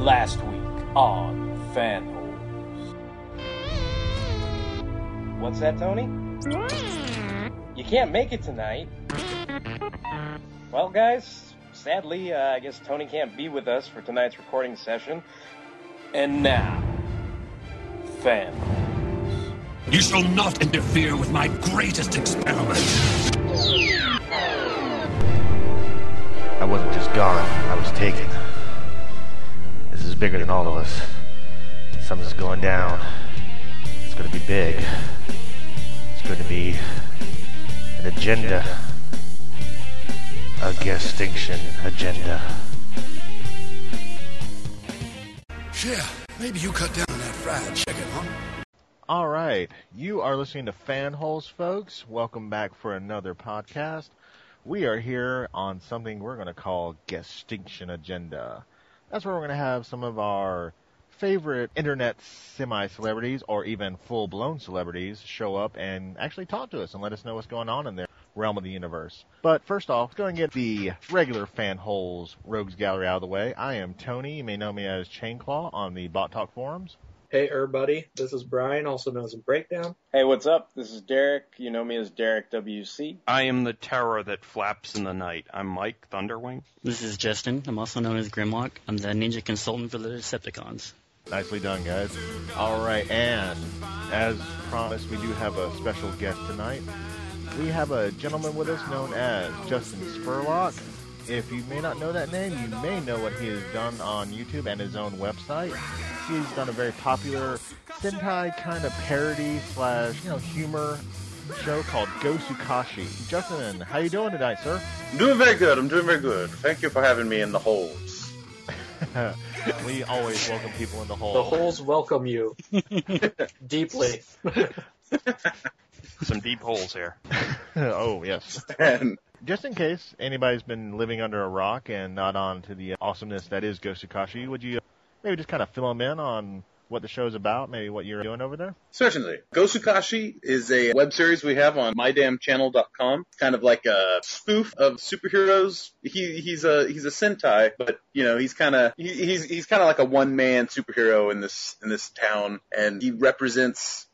Last week on Fanholes. What's that, Tony? You can't make it tonight. Well, guys, sadly, uh, I guess Tony can't be with us for tonight's recording session. And now, Fanholes. You shall not interfere with my greatest experiment. I wasn't just gone, I was taken. This is bigger than all of us. Something's going down. It's gonna be big. It's going to be an agenda. A extinction agenda. Yeah, maybe you cut down on that fried chicken, huh? All right, you are listening to Fanholes, folks. Welcome back for another podcast. We are here on something we're going to call Extinction Agenda. That's where we're going to have some of our favorite internet semi-celebrities or even full-blown celebrities show up and actually talk to us and let us know what's going on in their realm of the universe. But first off, let's go and get the regular Fanholes Rogues Gallery out of the way. I am Tony. You may know me as Chainclaw on the Bot Talk forums. Hey everybody, this is Brian, also known as Breakdown. Hey, what's up? This is Derek. You know me as Derek WC. I am the terror that flaps in the night. I'm Mike Thunderwing. This is Justin. I'm also known as Grimlock. I'm the ninja consultant for the Decepticons. Nicely done, guys. All right, and as promised, we do have a special guest tonight. We have a gentleman with us known as Justin Spurlock. If you may not know that name, you may know what he has done on YouTube and his own website. He's done a very popular Sentai kind of parody slash, you know, humor show called Gosukashi. Justin, how are you doing tonight, sir? I'm doing very good. I'm doing very good. Thank you for having me in the holes. we always welcome people in the hole. The holes welcome you deeply. Some deep holes here. oh yes. And Just in case anybody's been living under a rock and not on to the awesomeness that is Gosukashi, would you maybe just kind of fill them in on what the show's about, maybe what you're doing over there? certainly, Gosukashi is a web series we have on mydamnchannel.com. Kind of like a spoof of superheroes. He he's a he's a Sentai, but you know he's kind of he, he's he's kind of like a one man superhero in this in this town, and he represents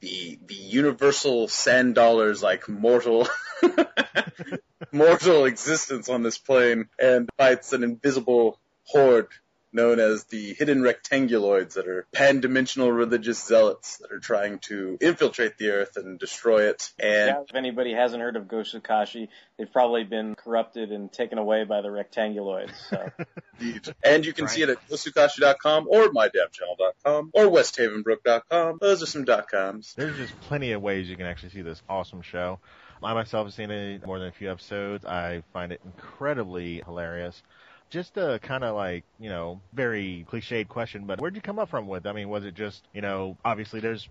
the the universal sand dollars like mortal mortal existence on this plane and fights an invisible horde known as the hidden rectanguloids that are pan-dimensional religious zealots that are trying to infiltrate the earth and destroy it and Yeah, if anybody hasn't heard of Gosukashi, they've probably been corrupted and taken away by the rectanguloids. So. Indeed. And you can see it at gosukashi.com or mydamnchannel.com or westhavenbrook.com. Those are some dot coms. There's just plenty of ways you can actually see this awesome show. I myself have seen it more than a few episodes. I find it incredibly hilarious. Just a kind of like, you know, very cliched question, but where'd you come up from with? I mean, was it just, you know, obviously there's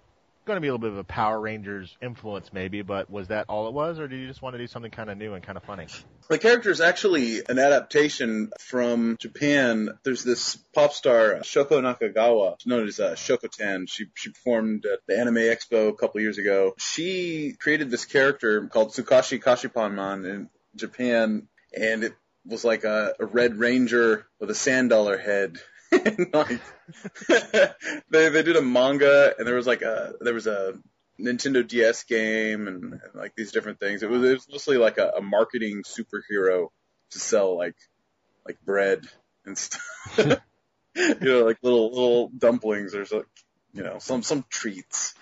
going to be a little bit of a Power Rangers influence maybe, but was that all it was, or did you just want to do something kind of new and kind of funny? The character is actually an adaptation from Japan. There's this pop star, Shoko Nakagawa, known as uh, Shokotan. She, she performed at the Anime Expo a couple years ago. She created this character called Sukashi Kashipanman in Japan, and it was like a, a red ranger with a sand dollar head. and like, they, they did a manga, and there was like a, there was a Nintendo DS game and, and like these different things. It was, it was mostly like a, a marketing superhero to sell like like bread and stuff. you know, like little little dumplings or so, you know, some some treats,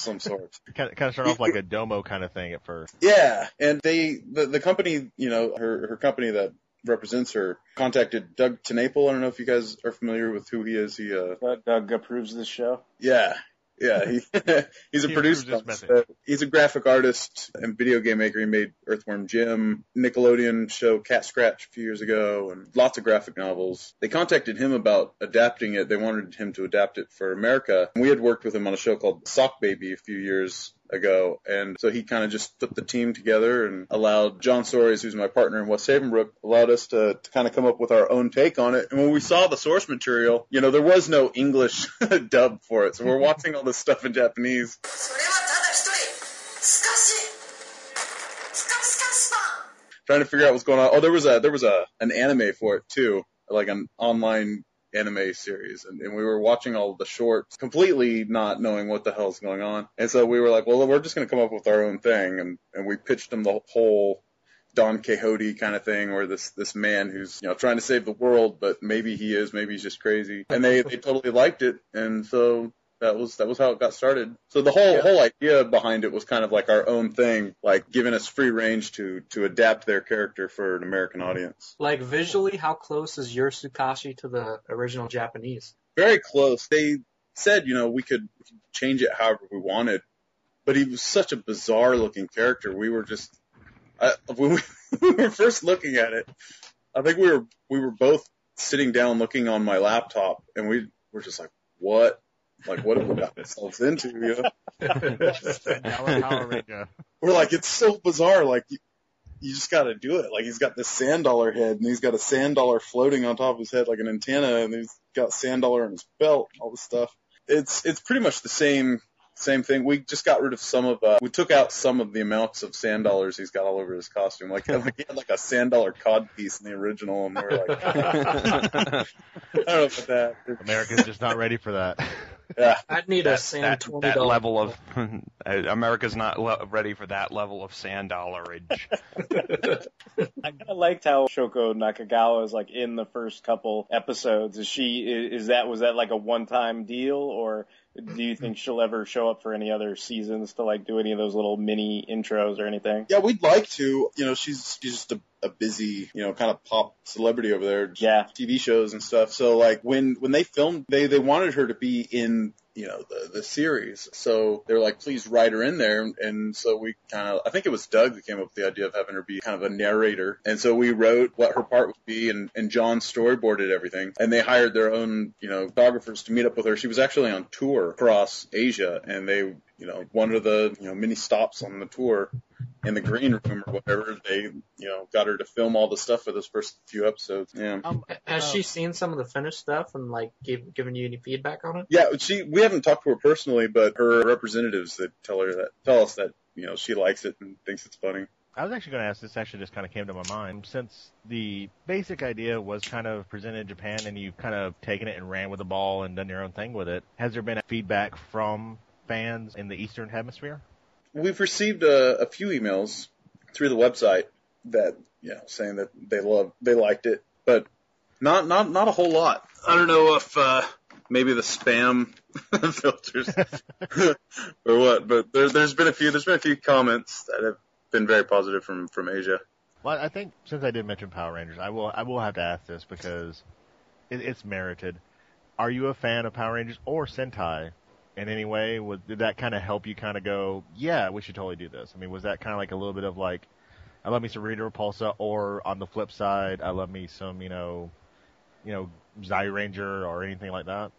some sort. Kind of, kind of start off like a domo kind of thing at first. Yeah, and they the the company, you know, her her company that represents her contacted Doug TenNapel. I don't know if you guys are familiar with who he is. He uh Doug, Doug approves this show. yeah. Yeah, he, he's a He producer. this. He's a graphic artist and video game maker. He made Earthworm Jim, Nickelodeon show Cat Scratch a few years ago, and lots of graphic novels. They contacted him about adapting it. They wanted him to adapt it for America. We had worked with him on a show called Sock Baby a few years ago. And so he kind of just put the team together and allowed John Soares, who's my partner in West Havenbrook, allowed us to, to kind of come up with our own take on it. And when we saw the source material, you know, there was no English dub for it. So we're watching all this stuff in Japanese. Trying to figure out what's going on. Oh, there was a there was a an anime for it too, like an online anime series, and, and we were watching all the shorts, completely not knowing what the hell's going on. And so we were like, well, we're just going to come up with our own thing, and and we pitched them the whole Don Quixote kind of thing, where this this man who's you know trying to save the world, but maybe he is, maybe he's just crazy, and they they totally liked it, and so that was that was how it got started. So the whole whole idea behind it was kind of like our own thing, like giving us free range to to adapt their character for an American audience. Like visually, how close is your Sukashi to the original Japanese? Very close. They said you know we could, we could change it however we wanted, but he was such a bizarre looking character. We were just I, when we, we were first looking at it, I think we were we were both sitting down looking on my laptop, and we were just like, what like, what have we got ourselves into? You know? We're like, it's so bizarre. Like, you, you just got to do it. Like, he's got this sand dollar head, and he's got a sand dollar floating on top of his head like an antenna, and he's got sand dollar in his belt, all this stuff. It's it's pretty much the same same thing. We just got rid of some of, uh, we took out some of the amounts of sand dollars he's got all over his costume. Like, like he had like a sand dollar cod piece in the original, and we're like, I don't know about that. America's just not ready for that. Yeah. I'd need a sand that, twenty that level of uh, America's not le- ready for that level of sand dollarage. I kind of liked how Shoko Nakagawa is like in the first couple episodes. Is she? Is that was that like a one-time deal, or do you think she'll ever show up for any other seasons to like do any of those little mini intros or anything? Yeah, we'd like to. You know, she's she's just a, a busy, you know, kind of pop celebrity over there. Yeah. TV shows and stuff. So like when when they filmed, they they wanted her to be in you know the the series. So they were like, please write her in there. And so we kind of, I think it was Doug that came up with the idea of having her be kind of a narrator. And so we wrote what her part would be, and and John storyboarded everything. And they hired their own you know photographers to meet up with her. She was actually on tour across Asia, and they you know one of the you know many stops on the tour in the green room or whatever, they, you know, got her to film all the stuff for those first few episodes. Yeah. Um, Has she seen some of the finished stuff and like give, given you any feedback on it? Yeah, she, we haven't talked to her personally, but her representatives that tell her that, tell us that, you know, she likes it and thinks it's funny. I was actually going to ask. This actually just kind of came to my mind since the basic idea was kind of presented in Japan, and you've kind of taken it and ran with the ball and done your own thing with it. Has there been feedback from fans in the Eastern Hemisphere? We've received a, a few emails through the website that, you know, saying that they love, they liked it, but not, not, not a whole lot. I don't know if, uh, maybe the spam filters or what, but there, there's been a few, there's been a few comments that have been very positive from, from Asia. Well, I think since I did mention Power Rangers, I will I will have to ask this because it, it's merited. Are you a fan of Power Rangers or Sentai in any way? Was, did that kind of help you kind of go, yeah, we should totally do this? I mean, was that kind of like a little bit of like, I love me some Rita Repulsa, or on the flip side, I love me some, you know, you know, Zyuranger or anything like that?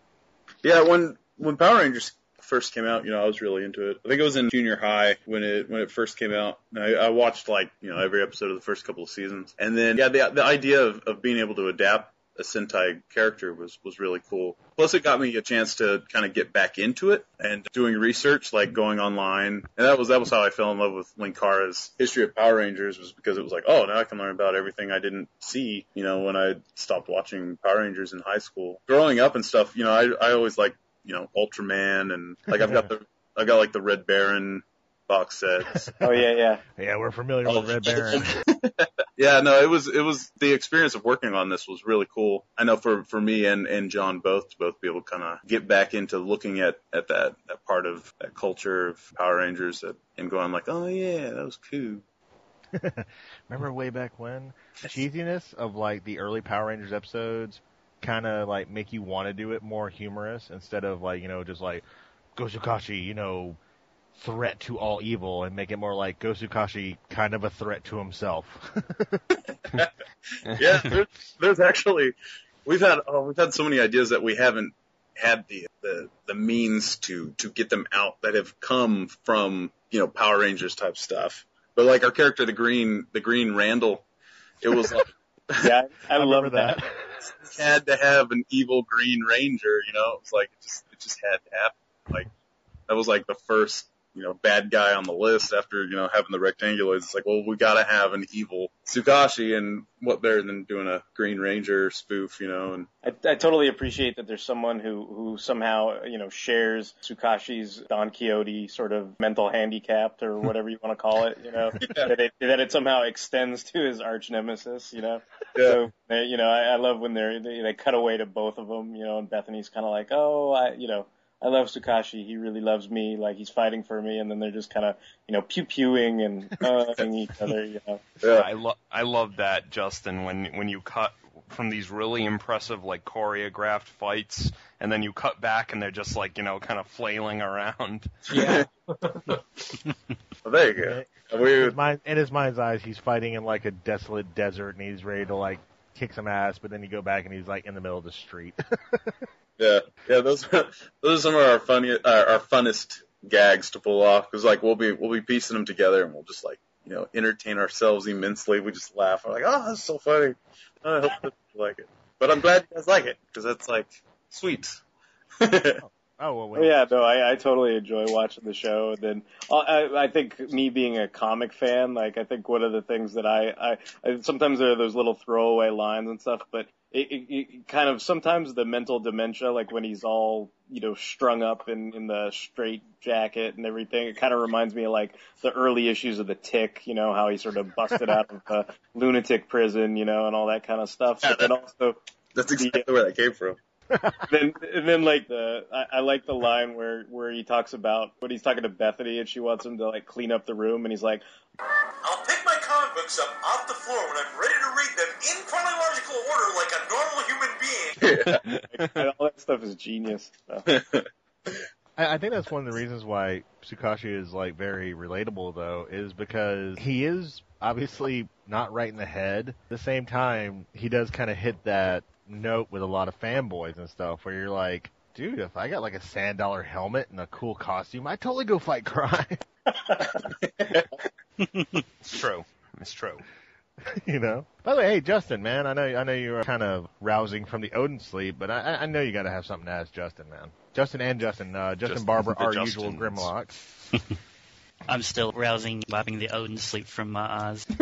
Yeah, when when Power Rangers first came out, you know, I was really into it. I think it was in junior high when it when it first came out. I, I watched like you know every episode of the first couple of seasons, and then yeah, the the idea of, of being able to adapt a Sentai character was was really cool. Plus, it got me a chance to kind of get back into it and doing research, like going online, and that was that was how I fell in love with Linkara's history of Power Rangers was because it was like, oh, now I can learn about everything I didn't see, you know, when I stopped watching Power Rangers in high school. Growing up and stuff, you know, I I always like you know Ultraman and like I've got the I got like the Red Baron box sets. Oh yeah, yeah. Yeah, we're familiar with Red Baron. yeah, no, it was it was the experience of working on this was really cool. I know for for me and and John both to both be able to kind of get back into looking at at that that part of that culture of Power Rangers that, and going like, oh yeah, that was cool. Remember way back when the cheesiness of like the early Power Rangers episodes kind of like make you want to do it more humorous instead of like you know just like Gosukashi, you know, threat to all evil, and make it more like Gosukashi kind of a threat to himself. yeah, there's, there's actually we've had oh, we've had so many ideas that we haven't had the, the the means to to get them out that have come from you know Power Rangers type stuff. But like our character, the green the green Randall, it was like Yeah, I, I love remember that. that. had to have an evil green ranger, you know? It was like it just it just had to happen. Like that was like the first you know, bad guy on the list after, you know, having the rectangular. It's like, well, we gotta have an evil Sukashi and what better than doing a Green Ranger spoof, you know, and I, I totally appreciate that there's someone who, who somehow, you know, shares Sukashi's Don Quixote sort of mental handicap or whatever you want to call it, you know, that it, that it somehow extends to his arch nemesis, you know. Yeah. So, they, you know, I, I love when they're, they, they cut away to both of them, you know, and Bethany's kind of like, oh, I, you know, I love Sukashi. He really loves me. Like he's fighting for me. And then they're just kind of, you know, pew pewing and uh, each other, you know. yeah. I love I love that Justin when when you cut from these really impressive like choreographed fights and then you cut back and they're just like you know kind of flailing around. Yeah. Well, there you go. In We, his, mind, in his mind's eyes, he's fighting in like a desolate desert and he's ready to like kick some ass, but then you go back and he's like in the middle of the street. yeah, yeah, those are, those are some of our funniest, uh, our funnest gags to pull off because like we'll be we'll be piecing them together and we'll just like you know entertain ourselves immensely. We just laugh. We're like, oh, that's so funny. I hope that you like it. But I'm glad you guys like it because that's like sweet. oh well, Oh, wait. yeah, no, I, I totally enjoy watching the show. And then uh, I, I think me being a comic fan, like I think one of the things that I, I, I sometimes there are those little throwaway lines and stuff, but it, it, it kind of sometimes the mental dementia, like when he's all you know strung up in in the straight jacket and everything, it kind of reminds me of like the early issues of the Tick, you know, how he sort of busted out of the lunatic prison, you know, and all that kind of stuff. But then also That's exactly where that came from. then and then like the I, I like the line where where he talks about when he's talking to Bethany and she wants him to like clean up the room and he's like oh, I'll pick my comic books up off the floor when I'm ready to read them in chronological order like a normal human being. like, all that stuff is genius. I, I think that's one of the reasons why Sukashi is like very relatable though, is because he is obviously not right in the head. At the same time, he does kind of hit that note with a lot of fanboys and stuff where you're like, dude, if I got like a sand dollar helmet and a cool costume, I'd totally go fight crime. It's true. It's true. you know. By the way, hey Justin, man, I know I know you were kind of rousing from the Odin sleep, but I, I know you got to have something to ask Justin, man. Justin and Justin, uh, Justin Just Barber, the our usual Justins. Grimlock. I'm still rousing, wiping the Odin sleep from my eyes.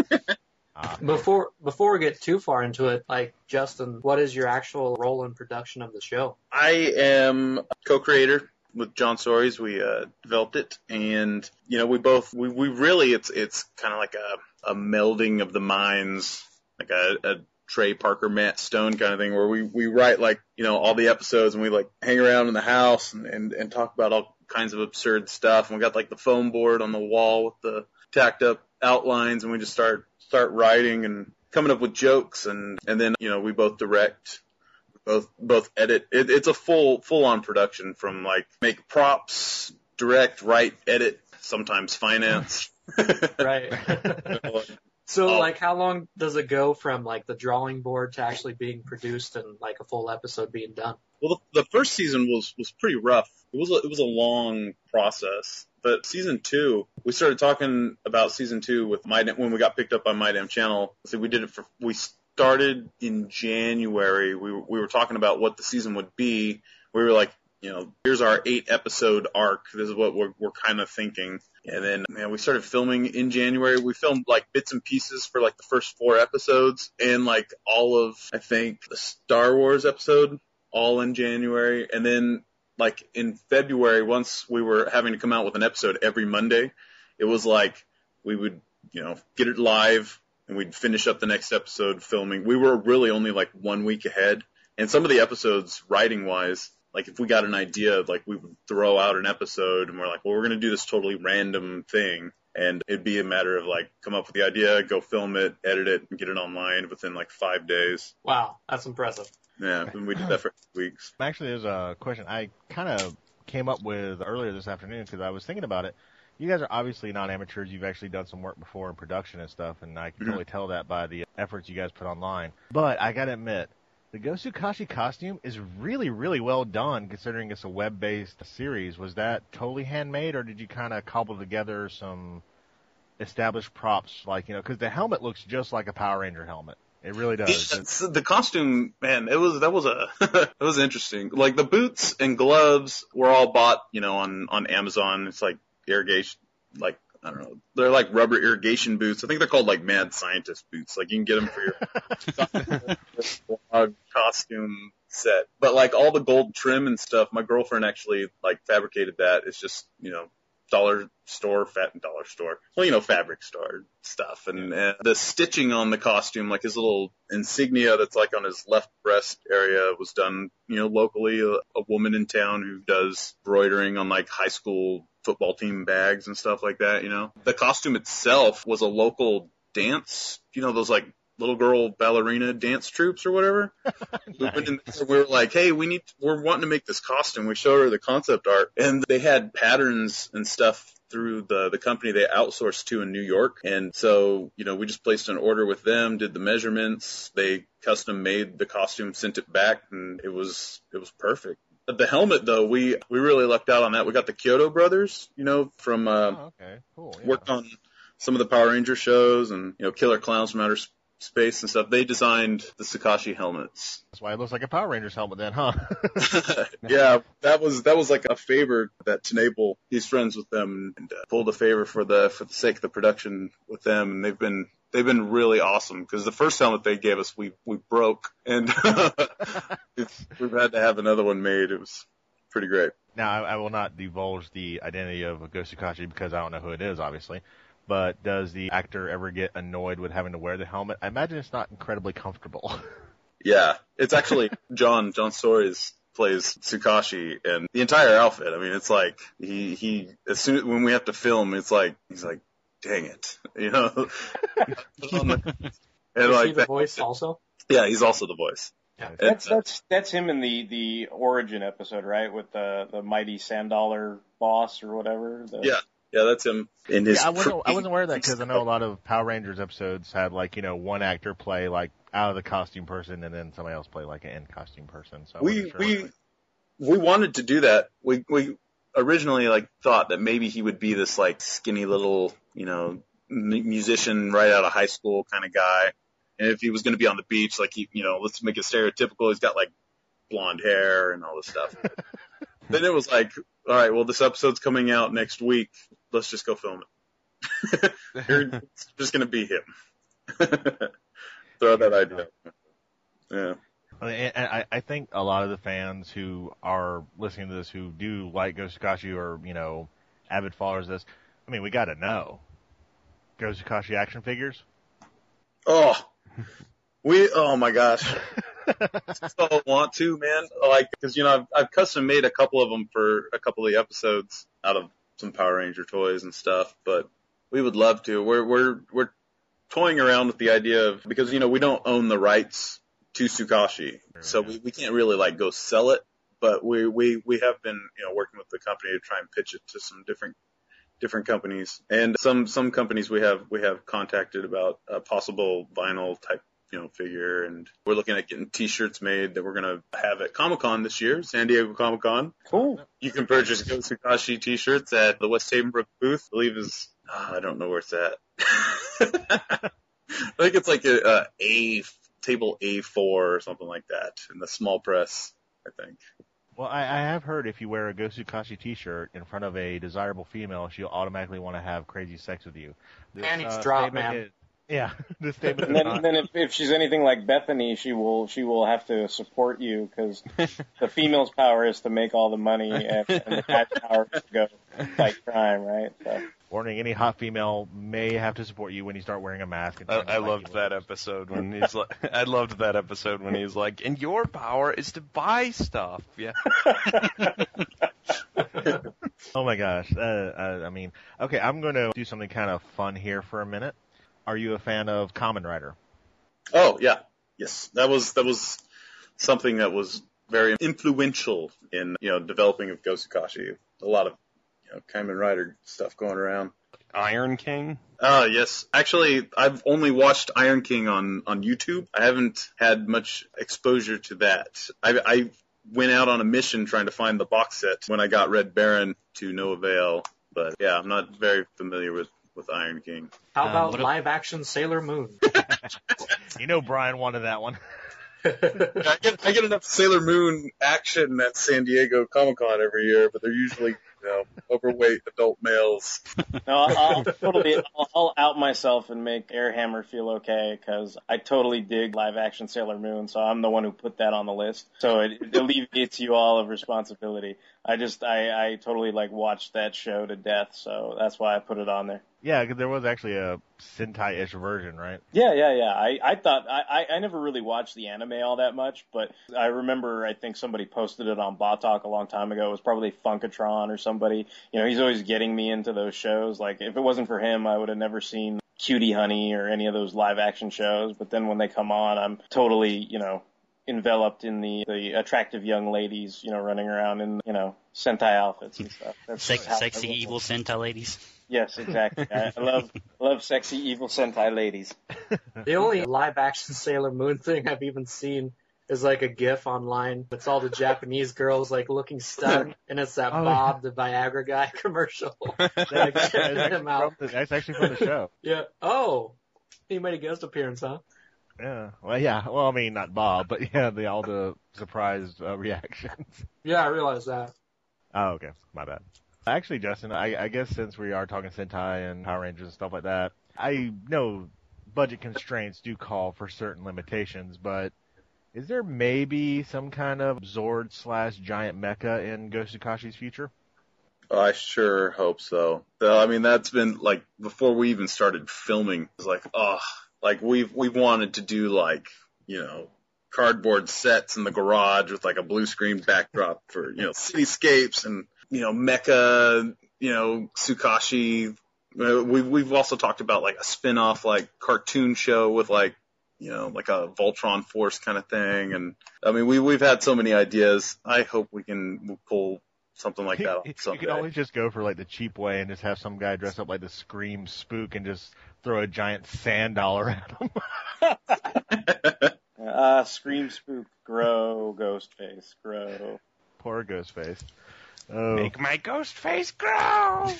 Before before we get too far into it, like Justin, what is your actual role in production of the show? I am co-creator with John Soares. We uh, developed it, and you know, we both we, we really it's it's kind of like a a melding of the minds, like a, a Trey Parker Matt Stone kind of thing, where we we write like you know all the episodes, and we like hang around in the house and and, and talk about all kinds of absurd stuff. And we got like the foam board on the wall with the tacked up outlines, and we just start start writing and coming up with jokes, and and then you know we both direct both both edit. It, it's a full full on production from like make props, direct, write, edit, sometimes finance. Right. so Oh. like how long does it go from like the drawing board to actually being produced and like a full episode being done? Well, the, the first season was was pretty rough. It was a, it was a long process. But season two, we started talking about season two with my when we got picked up by My Damn Channel. So we did it for we started in January. We were, we were talking about what the season would be. We were like, you know, here's our eight episode arc. This is what we're we're kind of thinking. And then man, we started filming in January. We filmed like bits and pieces for like the first four episodes and like all of I think the Star Wars episode all in January. And then like in February, once we were having to come out with an episode every Monday, it was like we would, you know, get it live and we'd finish up the next episode filming. We were really only like one week ahead. And some of the episodes, writing wise, like if we got an idea, like we would throw out an episode and we're like, well, we're going to do this totally random thing. And it'd be a matter of like, come up with the idea, go film it, edit it, and get it online within like five days. Wow, that's impressive. Yeah, and we did that for weeks. Actually, there's a question I kind of came up with earlier this afternoon because I was thinking about it. You guys are obviously not amateurs. You've actually done some work before in production and stuff, and I can totally mm-hmm. tell that by the efforts you guys put online. But I gotta admit, the Gosukashi costume is really, really well done considering it's a web-based series. Was that totally handmade, or did you kind of cobble together some established props, like you know, because the helmet looks just like a Power Ranger helmet. It really does. It's- the costume, man, it was that was a that was interesting. Like the boots and gloves were all bought, you know, on on Amazon. It's like irrigation, like I don't know, they're like rubber irrigation boots. I think they're called like mad scientist boots. Like you can get them for your dog costume set. But like all the gold trim and stuff, my girlfriend actually like fabricated that. It's just you know dollar store, fat dollar store. Well, you know, fabric store stuff. And, and the stitching on the costume, like his little insignia that's like on his left breast area was done, you know, locally. A, a woman in town who does embroidering on like high school football team bags and stuff like that, you know. The costume itself was a local dance, you know, those like little girl ballerina dance troops or whatever. we, went in there, we were like, hey, we need, we're wanting to make this costume. We showed her the concept art and they had patterns and stuff through the, the company they outsourced to in New York. And so, you know, we just placed an order with them, did the measurements. They custom made the costume, sent it back and it was, it was perfect. The helmet though, we, we really lucked out on that. We got the Chiodo brothers, you know, from, uh, Oh, okay, cool. Yeah. worked on some of the Power Ranger shows and, you know, Killer Clowns from Outer Space and stuff. They designed the Sukashi helmets. That's why it looks like a Power Rangers helmet then, huh? yeah, that was that was like a favor that TenNapel. He's friends with them and uh, pulled a favor for the for the sake of the production with them, and they've been they've been really awesome because the first helmet they gave us we we broke, and it's, we've had to have another one made. It was pretty great. Now, I, I will not divulge the identity of a Go Sukashi because I don't know who it is, obviously. But does the actor ever get annoyed with having to wear the helmet? I imagine it's not incredibly comfortable. Yeah, it's actually John John Soares plays Sukashi and the entire outfit. I mean, it's like he he as soon as when we have to film, it's like he's like, dang it, you know. and Is he like the that, voice also? yeah, he's also the voice. Yeah. That's It's, uh, that's that's him in the the origin episode, right? With the the mighty sand dollar boss or whatever. The, Yeah. yeah, that's him in his. yeah, I wasn't, I wasn't aware of that because I know a lot of Power Rangers episodes had like, you know, one actor play like out of the costume person and then somebody else play like an in costume person. So we sure. we we wanted to do that. We we originally like thought that maybe he would be this like skinny little you know m- musician right out of high school kind of guy, and if he was going to be on the beach, like he you know let's make it stereotypical. He's got like blonde hair and all this stuff. then it was like, all right, well this episode's coming out next week. Let's just go film it. You're- it's just going to be him. Throw that idea. Yeah. I, I think a lot of the fans who are listening to this who do like Go Sukashi or, you know, avid followers of this, I mean, we gotta know. Go Sukashi action figures? Oh, we, oh my gosh. so want to, man. Like, cause you know, I've, I've custom made a couple of them for a couple of the episodes out of some Power Ranger toys and stuff, but we would love to. We're, we're, we're toying around with the idea of, because, you know, we don't own the rights to Sukashi, so we, we can't really like go sell it, but we, we, we have been, you know, working with the company to try and pitch it to some different different companies. And some some companies we have we have contacted about a possible vinyl type you know figure. And we're looking at getting t-shirts made that we're going to have at Comic-Con this year San Diego Comic-Con. Cool. you can purchase Go Sukashi t-shirts at the West Havenbrook booth. I believe is ah, I don't know where it's at. I think it's like a, a A table A4 or something like that in the small press I think Well, I, I have heard if you wear a Go Sukashi t-shirt in front of a desirable female, she'll automatically want to have crazy sex with you. This, Panties drop, man. is- yeah, this statement And then, not. then if, if she's anything like Bethany, she will she will have to support you because the female's power is to make all the money and, and the guy's power is to go fight crime, right? So Warning: Any hot female may have to support you when you start wearing a mask. And I, I loved you. that episode when he's like, I loved that episode when he's like, and your power is to buy stuff. Yeah. Oh my gosh. Uh, uh, I mean, okay, I'm going to do something kind of fun here for a minute. Are you a fan of Kamen Rider? Oh yeah, yes. That was that was something that was very influential in you know developing of Go Sukashi. A lot of you know Kamen Rider stuff going around. Iron King. Oh yes, actually I've only watched Iron King on on YouTube. I haven't had much exposure to that. I, I went out on a mission trying to find the box set when I got Red Baron to no avail. But yeah, I'm not very familiar with with Iron King. How Um, about what a- live action Sailor Moon? You know, Brian wanted that one. I get I get enough Sailor Moon action at San Diego Comic Con every year, but they're usually you overweight adult males. No, I'll, I'll totally, I'll, out myself and make Airhammer feel okay because I totally dig live action Sailor Moon, so I'm the one who put that on the list. So it, it alleviates you all of responsibility. I just, I, I totally like watched that show to death, so that's why I put it on there. Yeah, 'cause there was actually a Sentai-ish version, right? Yeah, yeah, yeah. I, I thought I, I I never really watched the anime all that much, but I remember I think somebody posted it on Batalk a long time ago. It was probably Funkatron or somebody. You know, he's always getting me into those shows. Like if it wasn't for him, I would have never seen Cutie Honey or any of those live action shows. But then when they come on, I'm totally, you know, enveloped in the the attractive young ladies, you know, running around in you know Sentai outfits and stuff. That's Sex, how I sexy evil Sentai ladies. Yes, exactly. I I love love sexy evil Sentai ladies. The only live action Sailor Moon thing I've even seen is like a GIF online. It's all the Japanese girls like looking stunned, and it's that Oh, Bob the Viagra guy commercial. That like that's actually him out. from the- that's actually from the show. Yeah. Oh, he made a guest appearance, huh? Yeah. Well, yeah. Well, I mean, not Bob, but yeah, the all the surprised uh, reactions. Yeah, I realized that. Oh, okay. My bad. Actually, Justin, I, I guess since we are talking Sentai and Power Rangers and stuff like that, I know budget constraints do call for certain limitations, but is there maybe some kind of Zord slash giant mecha in Go Sukashi's future? Oh, I sure hope so. I mean, that's been like before we even started filming. It was like, oh, like we've we've wanted to do like you know cardboard sets in the garage with like a blue screen backdrop for you know cityscapes and you know mecha, you know Sukashi. Uh, We've we've also talked about like a spin-off like cartoon show with like you know like a Voltron Force kind of thing. And I mean, we we've had so many ideas. I hope we can pull something like that off you someday. could always just go for like the cheap way and just have some guy dress up like the Scream spook and just throw a giant sand dollar at him. Ah, scream spook, grow, ghost face, grow. Poor Ghostface. Oh. Make my ghost face grow.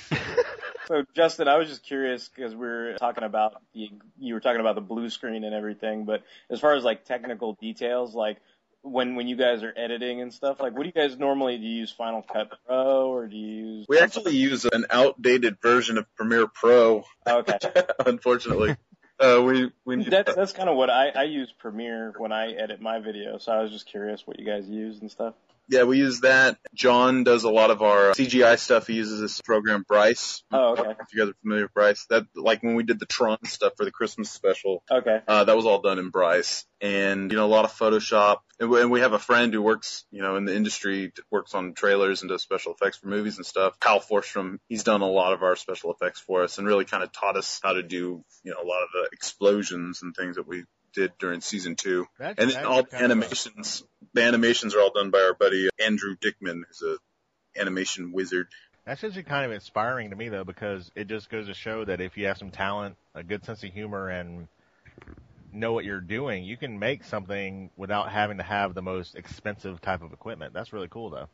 So Justin, I was just curious because we were talking about the you were talking about the blue screen and everything, but as far as like technical details, like when when you guys are editing and stuff, like what do you guys normally do? You use Final Cut Pro or do you use? We actually use an outdated version of Premiere Pro, Okay, unfortunately. Uh, we we that's that's kind of what I I use Premiere when I edit my video. So I was just curious what you guys use and stuff. Yeah we use that. John does a lot of our CGI stuff. He uses this program Bryce. Oh, okay. If you guys are familiar with Bryce, that like when we did the Tron stuff for the Christmas special, Okay. uh, that was all done in Bryce. And you know a lot of Photoshop. And we, and we have a friend who works you know in the industry, works on trailers and does special effects for movies and stuff. Kyle Forstrom, he's done a lot of our special effects for us and really kind of taught us how to do you know a lot of the explosions and things that we did during season two. That's- And then all the animations, the animations are all done by our buddy uh, Andrew Dickman, who's a animation wizard. That's actually kind of inspiring to me though, because it just goes to show that if you have some talent, a good sense of humor, and know what you're doing, you can make something without having to have the most expensive type of equipment. That's really cool though.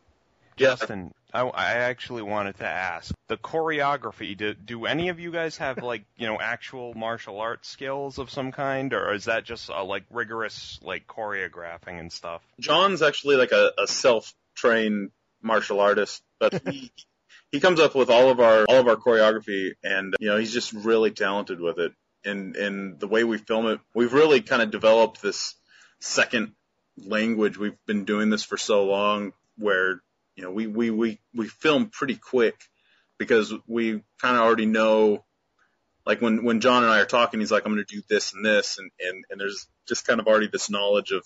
Justin, I, I actually wanted to ask the choreography. Do, do any of you guys have like you know actual martial arts skills of some kind, or is that just uh, like rigorous like choreographing and stuff? John's actually like a, a self-trained martial artist, but he he comes up with all of our all of our choreography, and you know he's just really talented with it. And and the way we film it, we've really kind of developed this second language. We've been doing this for so long, where you know we we we we film pretty quick because we kind of already know. Like when when John and I are talking, he's like, "I'm going to do this and this," and and and there's just kind of already this knowledge of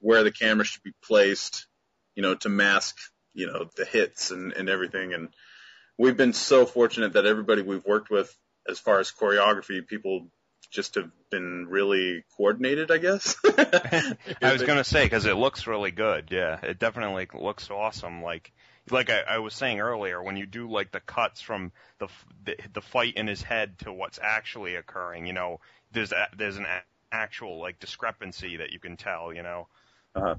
where the camera should be placed, you know, to mask, you know, the hits and, and everything. And we've been so fortunate that everybody we've worked with, as far as choreography, people just have been really coordinated, I guess. I was gonna say because it looks really good. Yeah, it definitely looks awesome. Like like I, I was saying earlier, when you do like the cuts from the the, the fight in his head to what's actually occurring, you know, there's a, there's an a, actual like discrepancy that you can tell. You know. Uh-huh.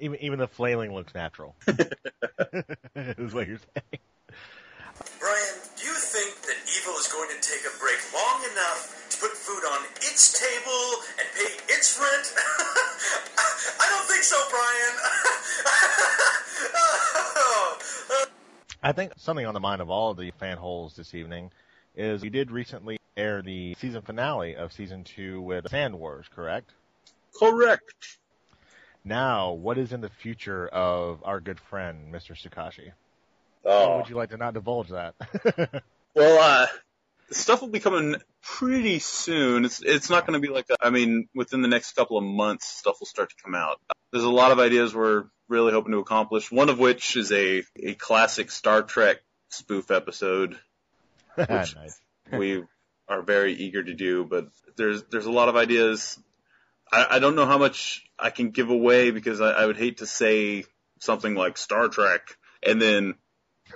Even even the flailing looks natural. is what you're saying. Brian, do you think that evil is going to take a break long enough to put food on its table and pay its rent? I don't think so, Brian. I think something on the mind of all of the fan holes this evening is we did recently air the season finale of season two with Sand Wars, correct? Correct. Now, what is in the future of our good friend, Mr. Sukashi? Oh. Or would you like to not divulge that? Well, uh, the stuff will be coming pretty soon. It's it's not going to be like a, I mean, within the next couple of months, stuff will start to come out. There's a lot of ideas we're really hoping to accomplish. One of which is a a classic Star Trek spoof episode which we are very eager to do. But there's there's a lot of ideas. I, I don't know how much I can give away because I, I would hate to say something like Star Trek and then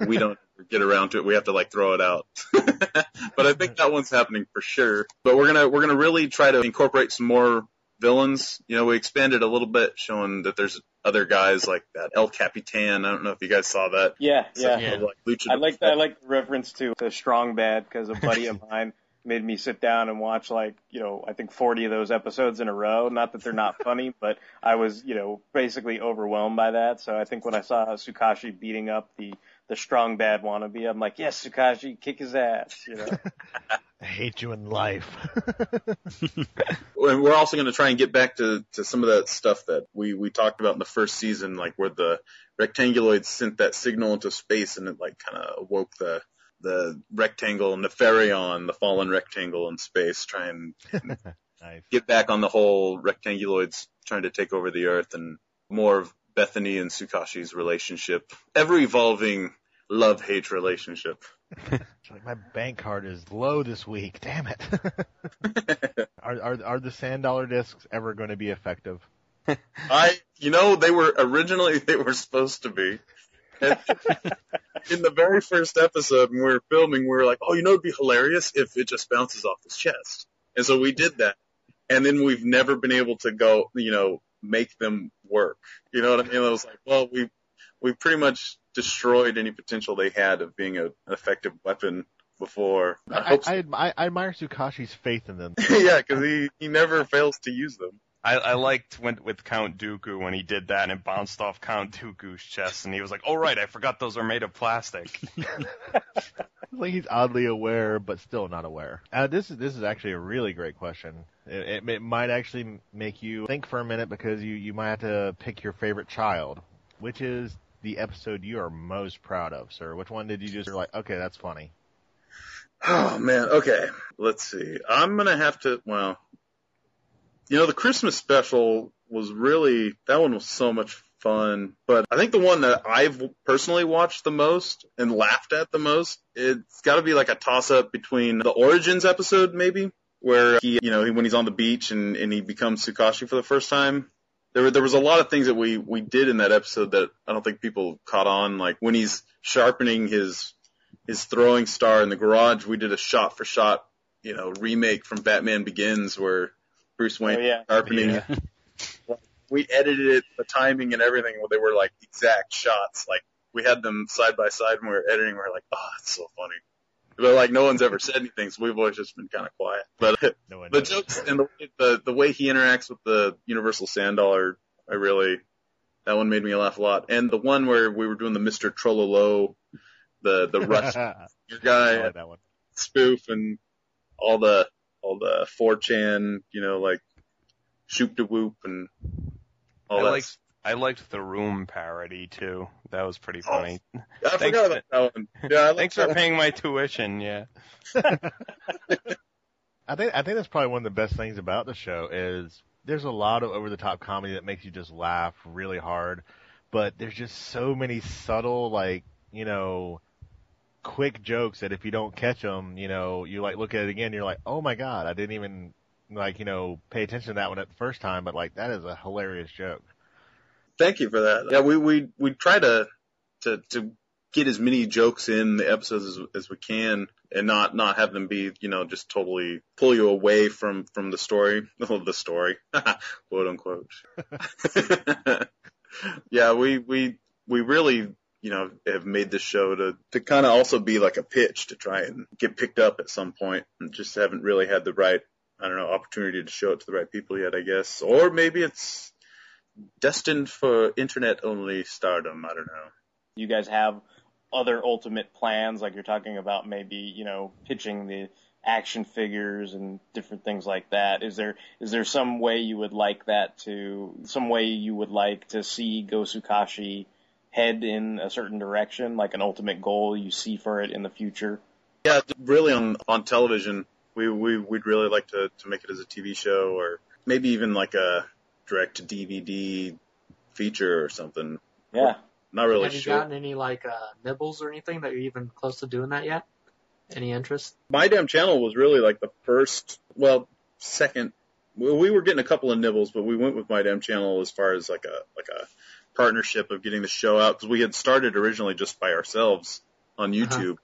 we don't get around to it. We have to like throw it out. but I think that one's happening for sure. But we're gonna we're gonna really try to incorporate some more villains. You know, we expanded a little bit, showing that there's other guys like that El Capitan. I don't know if you guys saw that. Yeah, yeah. Yeah. Like I like that. I like the reference to the strong bad because a buddy of mine made me sit down and watch like you know I think 40 of those episodes in a row. Not that they're not funny, but I was you know basically overwhelmed by that. So I think when I saw Sukashi beating up the the strong bad wannabe, I'm like, yes, Sukashi, kick his ass. You know. I hate you in life. And we're also going to try and get back to, to some of that stuff that we, we talked about in the first season, like where the rectanguloids sent that signal into space and it like kind of awoke the the rectangle Nefarion, the fallen rectangle in space, try and nice. get back on the whole rectanguloids trying to take over the Earth and more of Bethany and Sukashi's relationship, ever evolving love hate relationship. Like my bank card is low this week. Damn it. are, are are the sand dollar discs ever going to be effective? I, you know, they were originally they were supposed to be. In the very first episode when we were filming, we were like, "Oh, you know, it'd be hilarious if it just bounces off his chest." And so we did that, and then we've never been able to go, you know, make them work. You know what I mean? I was like, "Well, we we pretty much destroyed any potential they had of being a, an effective weapon before." I I, so. I, I, I admire Sukashi's faith in them. yeah, because he he never fails to use them. I, I liked when with Count Dooku when he did that and it bounced off Count Dooku's chest and he was like, "Oh right, I forgot those are made of plastic." like he's oddly aware, but still not aware. Uh, this is this is actually a really great question. It, it, it might actually make you think for a minute because you you might have to pick your favorite child. Which is the episode you are most proud of, sir? Which one did you just like, okay, that's funny? Oh man, okay. Let's see. I'm gonna have to. Well, you know, the Christmas special was really that one was so much fun. But I think the one that I've personally watched the most and laughed at the most, it's got to be like a toss up between the Origins episode maybe, where he, you know, when he's on the beach and and he becomes Sukashi for the first time. There, were, there was a lot of things that we, we did in that episode that I don't think people caught on. Like when he's sharpening his his throwing star in the garage, we did a shot for shot, you know, remake from Batman Begins where Bruce Wayne Oh, yeah. sharpening. Yeah. We edited it, the timing and everything. Where they were like exact shots. Like we had them side by side when we were editing. We were like, oh, it's so funny. But like no one's ever said anything, so we've always just been kind of quiet. But No one the knows. jokes and the, the the way he interacts with the Universal Sand Dollar, I really that one made me laugh a lot. And the one where we were doing the Mister Trololo, the the Rush I guy like that one. spoof and all the all the 4chan, you know, like shoop de whoop and all I that. liked I liked the Room parody too. That was pretty Oh, funny. I thanks forgot about that one. Yeah, I Thanks for that. paying my tuition. Yeah. I think I think that's probably one of the best things about the show is there's a lot of over the top comedy that makes you just laugh really hard, but there's just so many subtle like you know quick jokes that if you don't catch them, you know you like look at it again, you're like, oh my god, I didn't even like you know pay attention to that one at the first time, but like that is a hilarious joke. Thank you for that. Yeah, we we we try to to to get as many jokes in the episodes as, as we can and not not have them be you know just totally pull you away from from the story. Of the story. Quote unquote. Yeah we we we really you know have made this show to to kind of also be like a pitch to try and get picked up at some point. And just haven't really had the right I don't know opportunity to show it to the right people yet I guess. Or maybe it's destined for internet only stardom I don't know you guys have other ultimate plans, like you're talking about maybe, you know, pitching the action figures and different things like that. Is there is there some way you would like that to some way you would like to see Gosukashi head in a certain direction, like an ultimate goal you see for it in the future? Yeah, really on on television, we we we'd really like to to make it as a TV show or maybe even like a direct to DVD feature or something. Yeah. Not really Have you sure. gotten any like uh, nibbles or anything that you're even close to doing that yet? Any interest? My damn channel was really like the first, well, second. We we were getting a couple of nibbles, but we went with my damn channel as far as like a like a partnership of getting the show out because we had started originally just by ourselves on YouTube,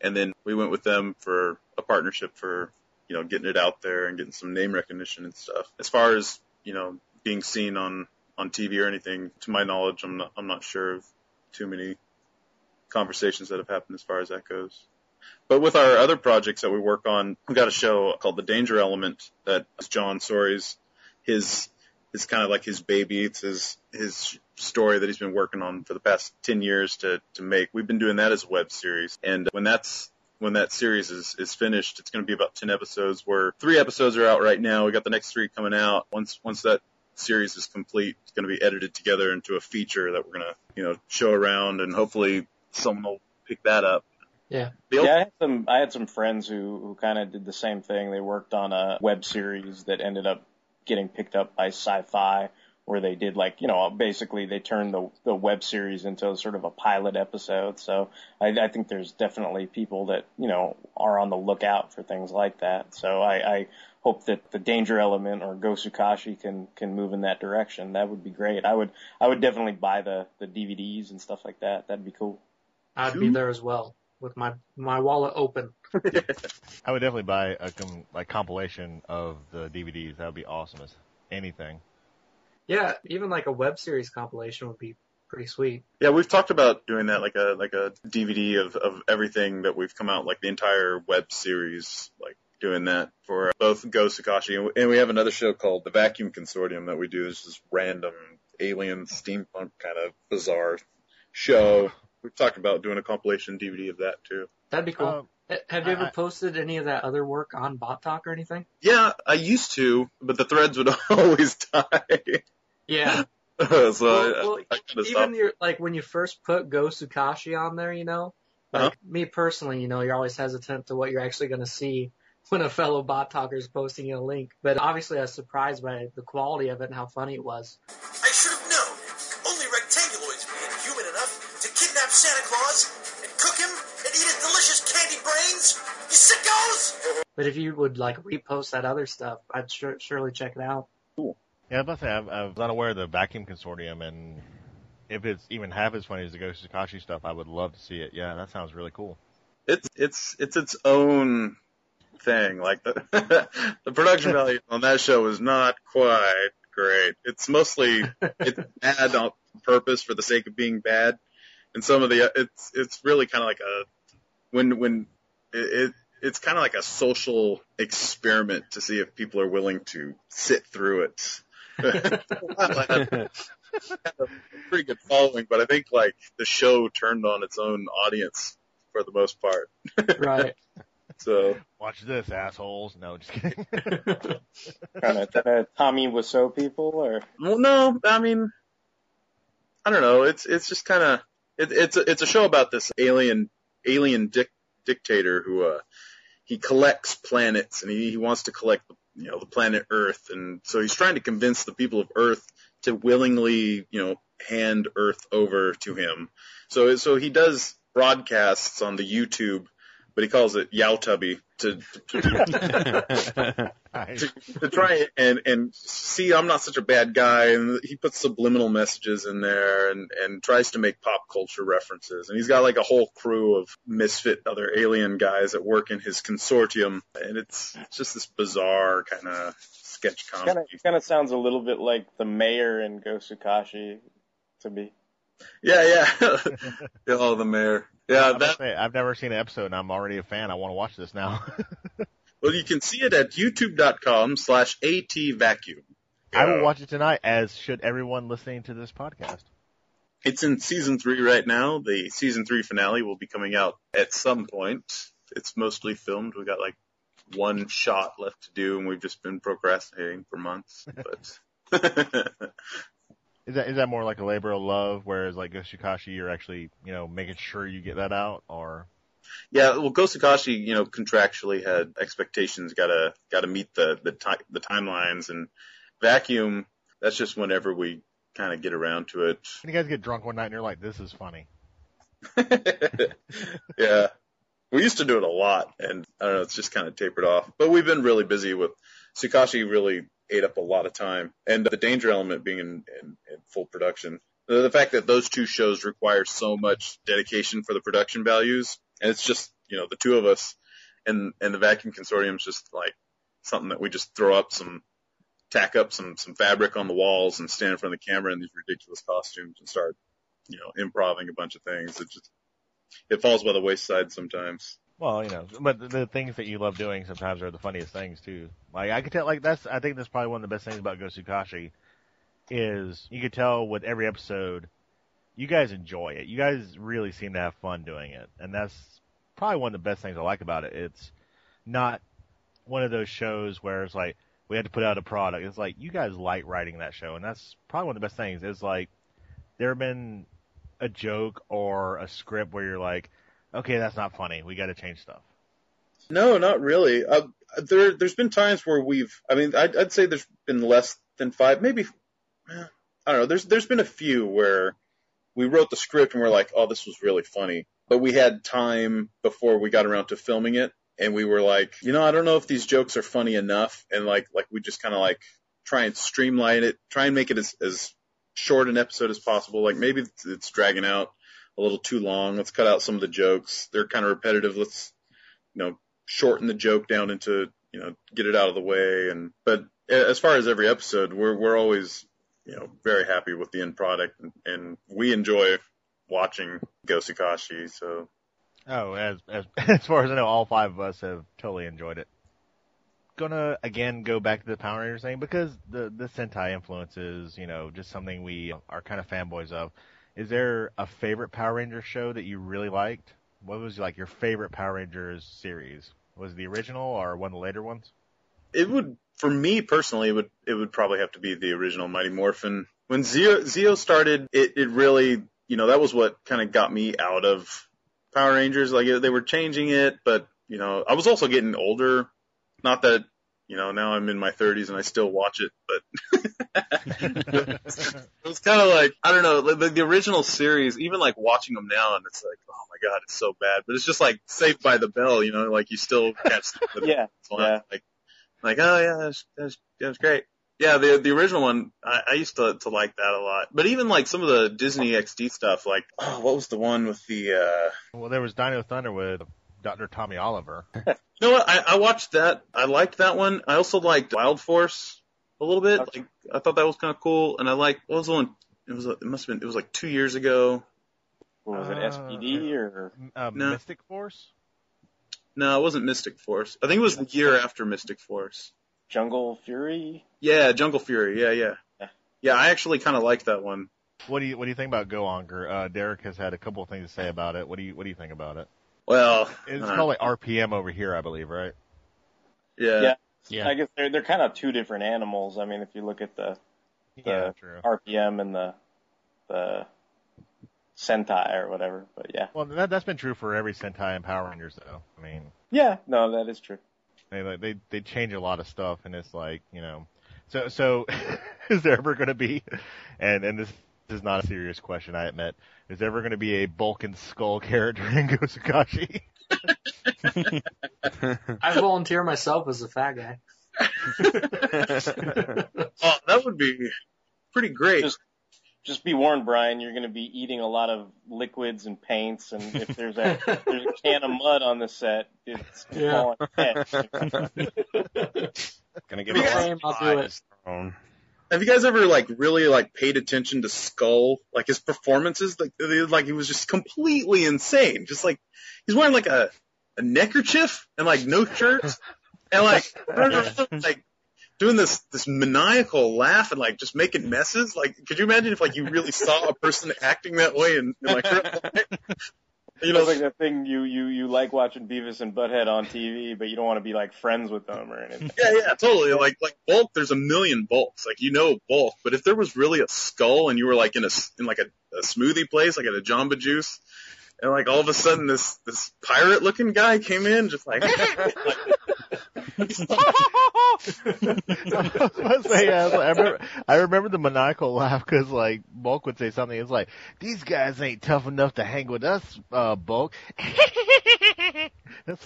and then we went with them for a partnership for you know getting it out there and getting some name recognition and stuff. As far as you know being seen on on TV or anything, to my knowledge, I'm not I'm not sure of too many conversations that have happened as far as that goes. But with our other projects that we work on, we've got a show called The Danger Element that is John Soares' his is kind of like his baby. It's his his story that he's been working on for the past ten years to to make. We've been doing that as a web series, and when that's when that series is is finished, it's going to be about ten episodes. Where three episodes are out right now. We got the next three coming out. Once once that series is complete, it's going to be edited together into a feature that we're going to you know show around, and hopefully someone will pick that up. Yeah. The Yeah, I had some I had some friends who who kind of did the same thing. They worked on a web series that ended up getting picked up by Sci-Fi, where they did like you know basically they turned the the web series into sort of a pilot episode. So I, I think there's definitely people that you know are on the lookout for things like that. So I, I hope that the danger element or Gosukashi can can move in that direction. That would be great. I would I would definitely buy the the DVDs and stuff like that. That'd be cool. I'd be there as well with my my wallet open. I would definitely buy a com- like compilation of the DVDs. That would be awesome as anything. Yeah, even like a web series compilation would be pretty sweet. Yeah, we've talked about doing that, like a like a DVD of of everything that we've come out, like the entire web series, like doing that for both Go Sukashi and, and we have another show called the Vacuum Consortium that we do. This is random alien steampunk kind of bizarre show. We've talked about doing a compilation DVD of that too. That'd be cool. Um, Have you ever posted any of that other work on Bot Talk or anything? Yeah, I used to, but the threads would always die. Yeah. so well, I, well, I even stopped. your like when you first put Go Sukashi on there, you know, like Uh-huh. me personally, you know, you're always hesitant to what you're actually going to see when a fellow bot talker is posting a link. But obviously, I was surprised by the quality of it and how funny it was. I should have known. Only rectanguloids were inhuman enough to kidnap Santa Claus and cook him and eat his delicious candy brains. You sickos! But if you would like repost that other stuff, I'd sure, surely check it out. Cool. Yeah, I was about to say, I'm, I was unaware of the Vacuum Consortium, and if it's even half as funny as the Go Sukashi stuff, I would love to see it. Yeah, that sounds really cool. it's it's it's its own thing. Like the the production value on that show is not quite great. It's mostly it's bad on purpose for the sake of being bad, and some of the it's it's really kind of like a when when it, it it's kind of like a social experiment to see if people are willing to sit through it. had a pretty good following, but I think like the show turned on its own audience for the most part. Right. So Watch this, assholes. No, just kidding. Kind of uh, Tommy Wiseau people, or Well, no, I mean, I don't know. It's it's just kind of it, it's a, it's a show about this alien alien dic- dictator who uh he collects planets and he, he wants to collect you know the planet Earth and so he's trying to convince the people of Earth to willingly you know hand Earth over to him. So so he does broadcasts on the YouTube, but he calls it Yowtubby to, to Nice. to, to try and and see I'm not such a bad guy and he puts subliminal messages in there and and tries to make pop culture references and he's got like a whole crew of misfit other alien guys that work in his consortium and it's, it's just this bizarre kind of sketch kind of comedy. kind of sounds a little bit like the mayor in Gosukashi to me. Yeah, yeah. Oh, the mayor. Yeah, that... say, I've never seen an episode, and I'm already a fan. I want to watch this now. Well, you can see it at youtube.com slash atvacuum. I will watch it tonight, as should everyone listening to this podcast. It's in season three right now. The season three finale will be coming out at some point. It's mostly filmed. We got like one shot left to do, and we've just been procrastinating for months. But Is that is that more like a labor of love, whereas like Gosukashi, you're actually you know making sure you get that out, or yeah, well, Gosukashi, you know, contractually had expectations. Gotta gotta meet the the ti- the timelines and vacuum. That's just whenever we kind of get around to it. you guys get drunk one night and you're like, this is funny. yeah. We used to do it a lot and I don't know, it's just kind of tapered off. But we've been really busy with Sukashi really ate up a lot of time and the danger element being in, in, in full production. The, fact that those two shows require so much dedication for the production values and it's just, you know, the two of us and, and the vacuum consortium is just like something that we just throw up some, tack up some, some fabric on the walls and stand in front of the camera in these ridiculous costumes and start, you know, improving a bunch of things. It just, it falls by the wayside sometimes. Well, you know, but the, the things that you love doing sometimes are the funniest things too. Like I could tell, like that's I think that's probably one of the best things about Gosukashi is you could tell with every episode, you guys enjoy it. You guys really seem to have fun doing it, and that's probably one of the best things I like about it. It's not one of those shows where it's like we had to put out a product. It's like you guys like writing that show, and that's probably one of the best things. Is like there have been a joke or a script where you're like, okay, that's not funny. We got to change stuff. No, not really. Uh, there, there's been times where we've, I mean, I'd, I'd say there's been less than five, maybe, eh, I don't know. There's, there's been a few where we wrote the script and we're like, oh, this was really funny, but we had time before we got around to filming it, and we were like, you know, I don't know if these jokes are funny enough, and like, like we just kind of like try and streamline it, try and make it as, as short an episode as possible. Like maybe it's, it's dragging out a little too long. Let's cut out some of the jokes. They're kind of repetitive. Let's, you know, shorten the joke down into, you know, get it out of the way. And, but as far as every episode, we're, we're always, you know, very happy with the end product and, and we enjoy watching Gosukashi. So Oh, as as as far as I know, all five of us have totally enjoyed it. Gonna again go back to the Power Rangers thing because the the Sentai influence is you know just something we are kind of fanboys of. Is there a favorite Power Rangers show that you really liked? What was like your favorite Power Rangers series? Was the original or one of the later ones? it would, for me personally, it would, it would probably have to be the original Mighty Morphin. When Zeo, Zeo started, it, it really, you know, that was what kind of got me out of Power Rangers. Like they were changing it, but you know, I was also getting older. Not that, you know, now I'm in my 30s and I still watch it, but it was kind of like I don't know, the, the original series. Even like watching them now, and it's like, oh my god, it's so bad. But it's just like Saved by the Bell, you know, like you still catch the Yeah, yeah. Like, like oh yeah, that's that's that's great. Yeah, the the original one, I, I used to to like that a lot. But even like some of the Disney XD stuff, like oh, what was the one with the uh Well, there was Dino Thunder with Dr. Tommy Oliver. You know what? I, I watched that. I liked that one. I also liked Wild Force a little bit. Like I thought that was kind of cool. And I like what was the one? It was it must have been it was like two years ago. What was it, Uh, SPD or? Uh, No. Mystic Force. No, it wasn't Mystic Force. I think it was the year after Mystic Force. Jungle Fury? Yeah, Jungle Fury. Yeah, yeah, Yeah. yeah. I actually kind of liked that one. What do you what do you think about Go Onger? Uh, Derek has had a couple of things to say about it. What do you what do you think about it? Well, It's uh, called like RPM over here, I believe, right? yeah. Yeah. Yeah. I guess they're they're kind of two different animals. I mean, if you look at the Yeah, The true. RPM and the the Sentai or whatever, but yeah. Well, that that's been true for every Sentai and Power Rangers, though. I mean, Yeah, no, that is true. they like they they change a lot of stuff, and it's like you know, so so is there ever going to be, and and this is not a serious question, I admit, is there ever going to be a Bulk and Skull character in Gosukashi? I volunteer myself as a fat guy. Oh, that would be pretty great. Just- Just be warned, Brian, you're going to be eating a lot of liquids and paints, and if there's a there's a can of mud on the set, it's Yeah. falling. Gonna give Yeah, it a same, I'll do it. thrown. Have you guys ever like really like paid attention to Skull? Like his performances, like they- like he was just completely insane. Just like he's wearing like a a neckerchief and like no shirt and like like doing this this maniacal laugh and like just making messes. Like, could you imagine if like you really saw a person acting that way and, like? You know, like that thing you you you like watching Beavis and Butthead on TV, but you don't want to be like friends with them or anything. Yeah, yeah, totally. Like like bulk, there's a million bulks. Like you know bulk, but if there was really a skull and you were like in a in like a, a smoothie place, like at a Jamba Juice, and like all of a sudden this this pirate looking guy came in, just like, like I was about to say, yeah, I remember, I remember the maniacal laugh because like Bulk would say something. It's like these guys ain't tough enough to hang with us, uh, Bulk.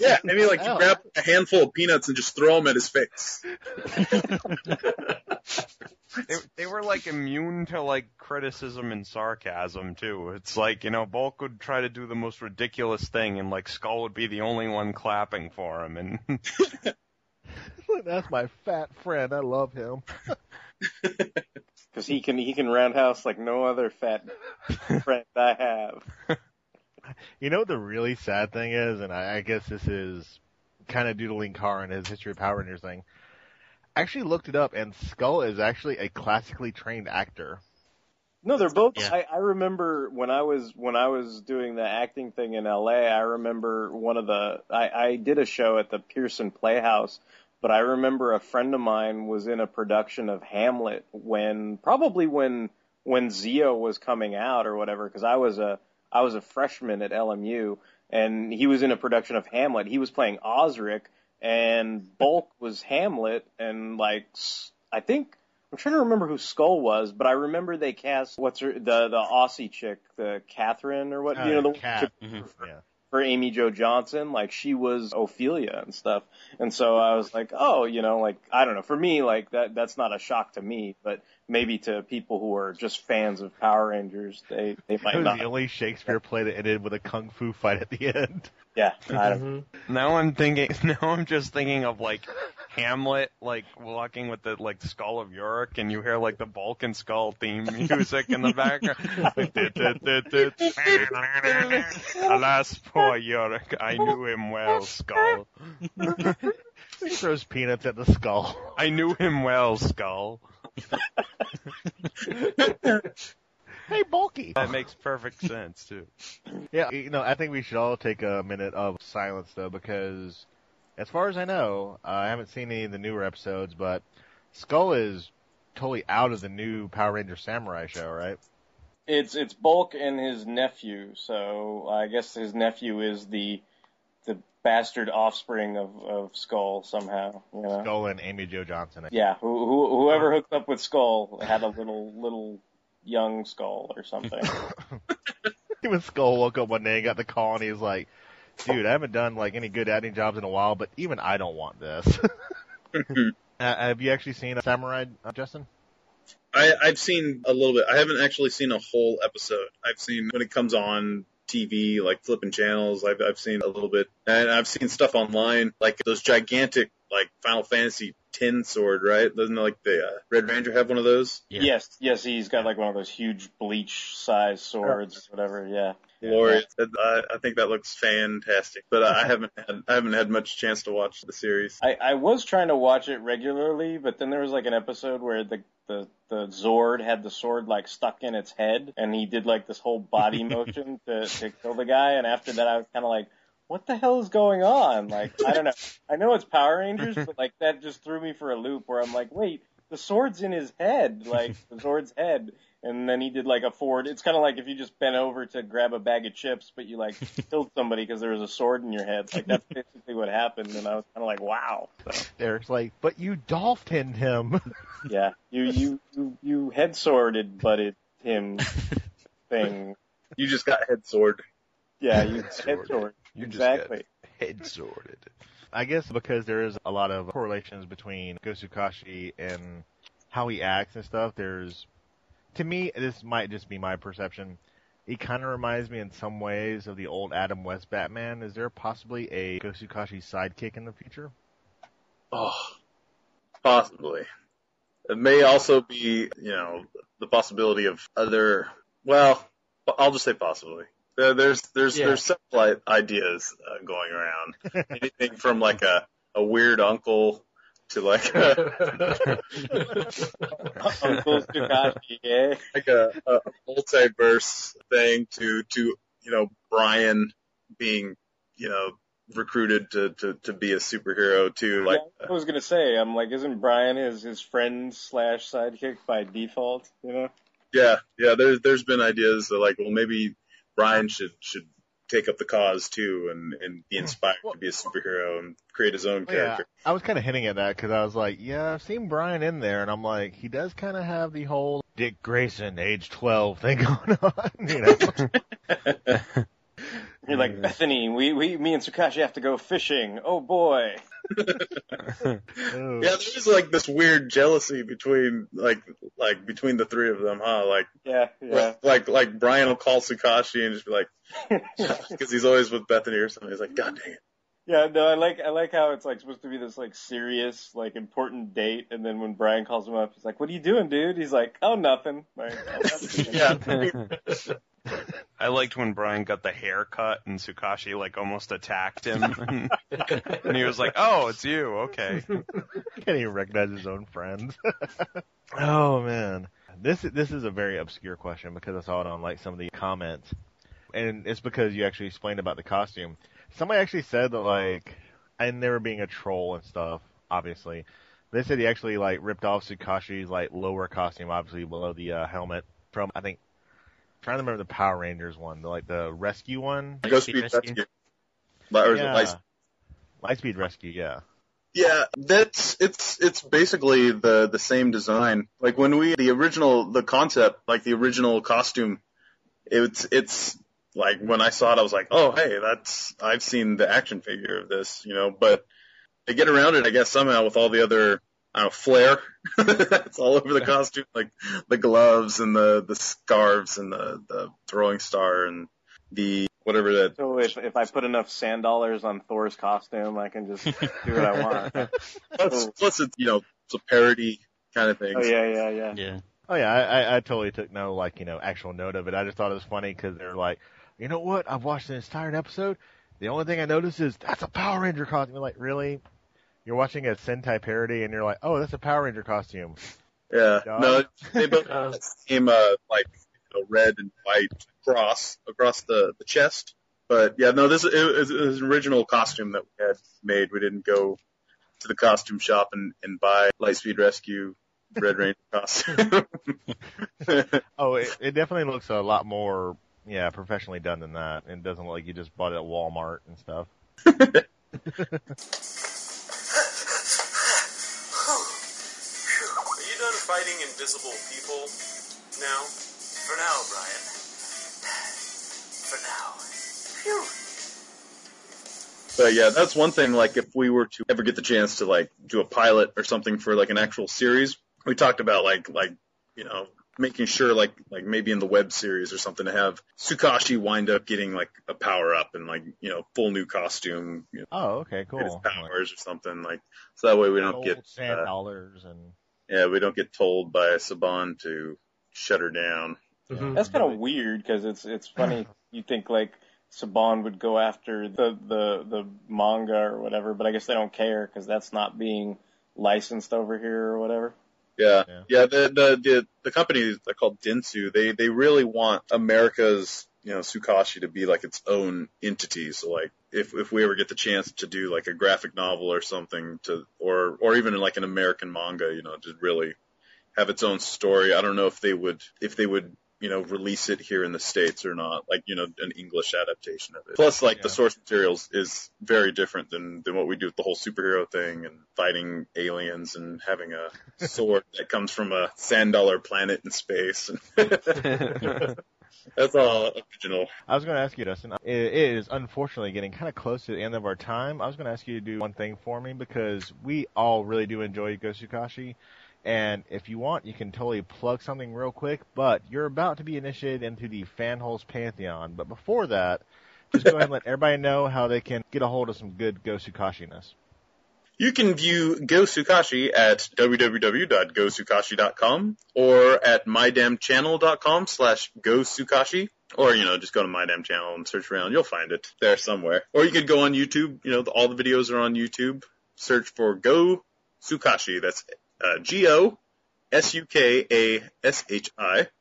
Yeah, like, maybe like you grab a handful of peanuts and just throw them at his face. They, they were like immune to like criticism and sarcasm too. It's like, you know, Bulk would try to do the most ridiculous thing and like Skull would be the only one clapping for him and That's my fat friend. I love him. Because he can he can roundhouse like no other fat friend I have. You know what the really sad thing is, and I, I guess this is kind of doodling to Linkara and his History of Power Rangers thing. I actually looked it up, and Skull is actually a classically trained actor. No, they're both. Yeah. I, I remember when I was when I was doing the acting thing in L.A. I remember one of the I, I did a show at the Pierson Playhouse, but I remember a friend of mine was in a production of Hamlet when probably when when Zeo was coming out or whatever because I was a I was a freshman at LMU and he was in a production of Hamlet. He was playing Osric and Bulk was Hamlet and like s- I think I'm trying to remember who Skull was, but I remember they cast what's her the the Aussie chick, the Catherine or what you know the Cat. Mhm. Yeah. For Amy Jo Johnson, like she was Ophelia and stuff. And so I was like, oh, you know, like I don't know. For me, like that that's not a shock to me, but maybe to people who are just fans of Power Rangers, they they might It was not. the only Shakespeare play that ended with a kung fu fight at the end. Yeah, I don't. Mhm. now I'm thinking now I'm just thinking of like Hamlet like walking with the like skull of Yorick and you hear like the Bulk and Skull theme music in the background. Alas poor Yorick, I knew him well, Skull. He throws peanuts at the skull. I knew him well, Skull. Hey, bulky. That makes perfect sense too. Yeah, you know, I think we should all take a minute of silence though, because as far as I know, uh, I haven't seen any of the newer episodes, but Skull is totally out of the new Power Ranger Samurai show, right? It's it's Bulk and his nephew. So I guess his nephew is the the bastard offspring of of Skull somehow. You know. Skull and Amy Jo Johnson. Yeah, who, who, whoever hooked up with Skull had a little little young Skull or something. When Skull woke up one day and got the call, and he was like, "Dude, I haven't done like any good acting jobs in a while, but even I don't want this." uh, have you actually seen Samurai, uh, Justin? I, I've seen a little bit. I haven't actually seen a whole episode. I've seen when it comes on TV, like flipping channels. I've I've seen a little bit, and I've seen stuff online, like those gigantic, like Final Fantasy tin sword, right? Doesn't like the uh, Red Ranger have one of those? Yeah. Yes, yes, he's got like one of those huge bleach size swords, whatever. Yeah. Glorious. I, I think that looks fantastic, but I haven't had I haven't had much chance to watch the series. I, I was trying to watch it regularly, but then there was like an episode where the, the, the Zord had the sword like stuck in its head and he did like this whole body motion to, to kill the guy. And after that, I was kind of like, what the hell is going on? Like, I don't know. I know it's Power Rangers, but like that just threw me for a loop where I'm like, wait, the sword's in his head, like the sword's head. And then he did like a forward. It's kind of like if you just bent over to grab a bag of chips, but you like killed somebody because there was a sword in your head. Like that's basically what happened. And I was kind of like, wow. So. Eric's like, "But you dolphined him." Yeah, you you you you head sworded butted him thing. You just got head sword. Yeah, you head sworded. sword. You just exactly. Head sorted. I guess because there is a lot of correlations between Gosukashi and how he acts and stuff. There's, to me, this might just be my perception. He kind of reminds me in some ways of the old Adam West Batman. Is there possibly a Gosukashi sidekick in the future? Oh, possibly. It may also be, you know, the possibility of other. Well, I'll just say possibly. There- There's there's Yeah. there's several i- ideas uh, going around. Anything from like a a weird uncle to like Uncle Tsukashi, eh? like a, a multiverse thing to to you know Brian being you know recruited to to to be a superhero too. Like Yeah, I was gonna say, I'm like, isn't Brian his his friend slash sidekick by default? You know? yeah, yeah. There's there's been ideas that like well maybe Brian should should take up the cause too and and be hmm. inspired to be a superhero and create his own Well, yeah, character. I was kind of hinting at that because I was like, yeah, I've seen Brian in there, and I'm like, he does kind of have the whole Dick Grayson, age 12 thing going on, you know? You're like Bethany, we we me and Tsukashi have to go fishing. Oh boy. Ooh. Yeah, there's like this weird jealousy between like like between the three of them, huh? Like Yeah, yeah. like like Brian will call Sukashi and just be like because he's always with Bethany or something. He's like, God dang it. Yeah, no, I like I like how it's like supposed to be this like serious, like important date, and then when Brian calls him up, he's like, "What are you doing, dude?" He's like, "Oh, nothing." Like, oh, nothing. Yeah. I liked when Brian got the haircut and Sukashi like almost attacked him, and he was like, "Oh, it's you, okay." Can't even recognize his own friends. oh man, this this is a very obscure question because I saw it on like some of the comments, and it's because you actually explained about the costume. Somebody actually said that like, and they were being a troll and stuff. Obviously, they said he actually like ripped off Sukashi's like lower costume, obviously below the uh, helmet from I think. Trying to remember the Power Rangers one, the like the rescue one. Go speed rescue. Or is it Yeah. Light- Lightspeed Rescue, yeah. Yeah, that's it's it's basically the the same design. Like when we the original the concept, like the original costume, it's it's like when I saw it, I was like, oh hey, that's I've seen the action figure of this, you know. But they get around it, I guess somehow with all the other I don't know flair. it's all over the costume, like the gloves and the the scarves and the the throwing star and the whatever that So if if I put enough sand dollars on Thor's costume, I can just do what I want. plus, plus it's you know it's a parody kind of thing. Oh yeah, yeah, yeah. Yeah. Oh yeah, I, I, I totally took no like you know actual note of it. I just thought it was funny because they're like, you know what? I've watched the entire episode. The only thing I noticed is that's a Power Ranger costume. Like, really? You're watching a Sentai parody and you're like, oh, that's a Power Ranger costume. Yeah, Dog. no, they both have the same uh, like you know, red and white cross across the the chest. But yeah, no, this it it was an original costume that we had made. We didn't go to the costume shop and, and buy Lightspeed Rescue Red Ranger costume. Oh, it, it definitely looks a lot more yeah professionally done than that. It doesn't look like you just bought it at Walmart and stuff. Fighting invisible people now? For now, Brian. For now. Phew. But yeah, that's one thing. Like, if we were to ever get the chance to like do a pilot or something for like an actual series, we talked about like like you know making sure like like maybe in the web series or something to have Sukashi wind up getting like a power up and like you know full new costume, you know, Oh, okay, get his cool. powers or something like so that way we don't Old get sand uh, dollars and yeah we don't get told by Saban to shut her down. mhm. That's kind of weird because it's it's funny. You think like Saban would go after the the the manga or whatever, but I guess they don't care because that's not being licensed over here or whatever. Yeah, Yeah. yeah. the, the the the company they're called Dentsu. They they really want America's you know Sukashi to be like its own entity. So like if if we ever get the chance to do like a graphic novel or something to or or even like an American manga, you know, to really have its own story. I don't know if they would if they would you know release it here in the states or not. Like you know an English adaptation of it. Plus like the Yeah. source materials is very different than than what we do with the whole superhero thing and fighting aliens and having a sword that comes from a sand dollar planet in space. That's all original. I was going to ask you, Justin. It is unfortunately getting kind of close to the end of our time. I was going to ask you to do one thing for me because we all really do enjoy Gosukashi. And if you want, you can totally plug something real quick. But you're about to be initiated into the Fanholes Pantheon. But before that, just go ahead and let everybody know how they can get a hold of some good Gosukashi-ness. You can view Go Sukashi at www.gosukashi.com or at mydamnchannel.com slash gosukashi. Or, you know, just go to my damn channel and search around. You'll find it there somewhere. Or you could go on YouTube. You know, all the videos are on YouTube. Search for Go Sukashi. That's uh, G O S U K A S H I.